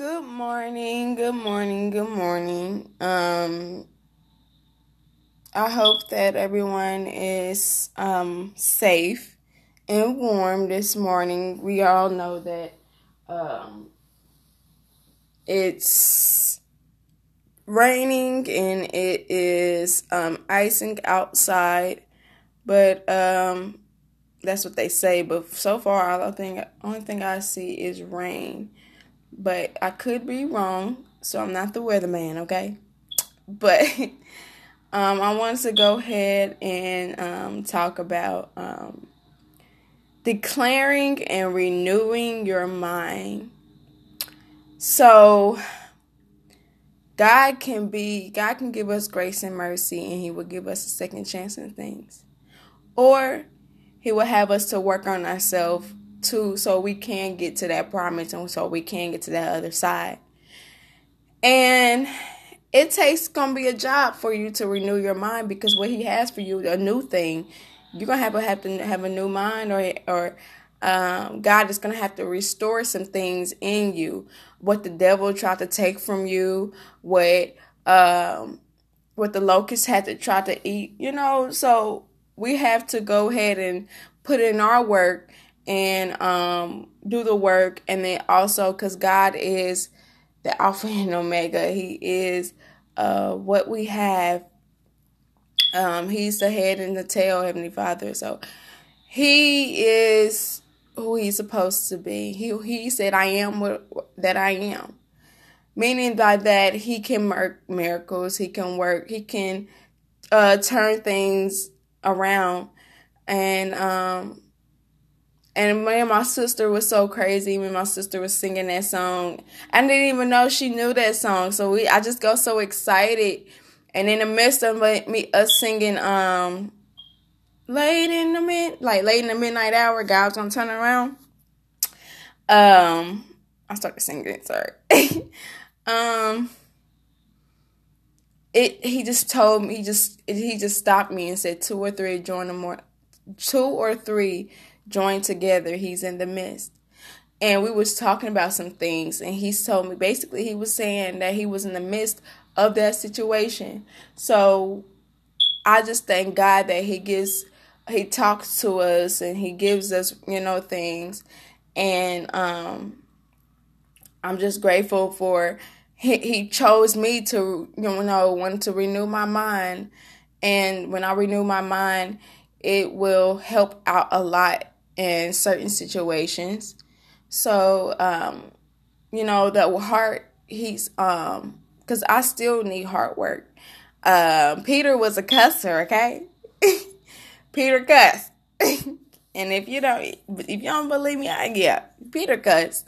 Good morning, good morning, good morning. Um I hope that everyone is um safe and warm this morning. We all know that um it's raining and it is um icing outside, but um that's what they say, but so far I think the only thing I see is rain but I could be wrong, so I'm not the weatherman, okay? But um, I wanted to go ahead and um, talk about um, declaring and renewing your mind. So, God can be, God can give us grace and mercy, and He will give us a second chance in things. Or He will have us to work on ourselves to so we can get to that promise and so we can get to that other side. And it takes gonna be a job for you to renew your mind because what he has for you, a new thing, you're gonna have to have to have a new mind or or um, God is gonna have to restore some things in you. What the devil tried to take from you, what um, what the locusts had to try to eat, you know. So we have to go ahead and put in our work and um, do the work. And then also, because God is the Alpha and Omega, He is uh, what we have. Um, he's the head and the tail, Heavenly Father. So He is who He's supposed to be. He He said, "I am what that I am," meaning by that He can work miracles. He can work. He can uh, turn things around, and um, and me and my sister was so crazy when my sister was singing that song. I didn't even know she knew that song. So we I just got so excited. And in the midst of me us singing um late in the mid like late in the midnight hour, God's gonna turn around. Um I started singing, sorry. um it he just told me he just he just stopped me and said two or three join the more two or three joined together, he's in the midst. And we was talking about some things and he told me basically he was saying that he was in the midst of that situation. So I just thank God that he gives he talks to us and he gives us, you know, things. And um I'm just grateful for he, he chose me to you know want to renew my mind and when I renew my mind it will help out a lot in certain situations. So, um, you know, the heart, he's, um, cause I still need hard work. Um, Peter was a cusser, okay? Peter cussed. and if you don't, if you don't believe me, I, yeah, Peter cussed.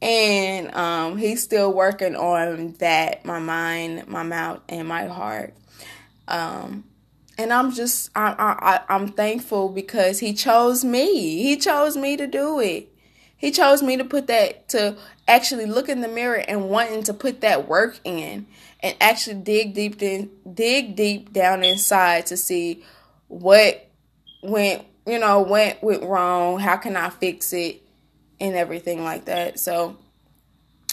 And, um, he's still working on that, my mind, my mouth, and my heart. Um, and I'm just I, I I'm thankful because he chose me. He chose me to do it. He chose me to put that to actually look in the mirror and wanting to put that work in and actually dig deep in dig deep down inside to see what went you know went went wrong, how can I fix it and everything like that. So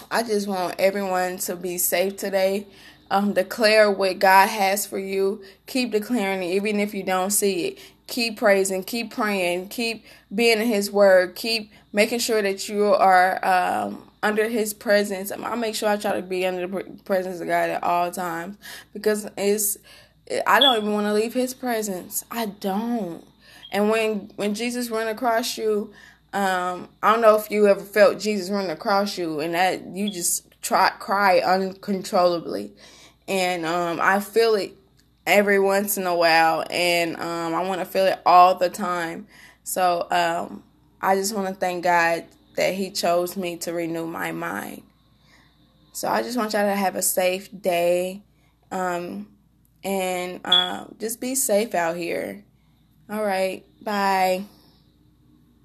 I just want everyone to be safe today um, declare what God has for you. Keep declaring it, even if you don't see it. Keep praising, keep praying, keep being in His Word, keep making sure that you are um, under His presence. I make sure I try to be under the presence of God at all times because it's. I don't even want to leave His presence. I don't. And when when Jesus run across you, um, I don't know if you ever felt Jesus run across you and that you just try cry uncontrollably and um, I feel it every once in a while, and um, I want to feel it all the time. So um, I just want to thank God that He chose me to renew my mind. So I just want y'all to have a safe day, um, and uh, just be safe out here. All right, bye.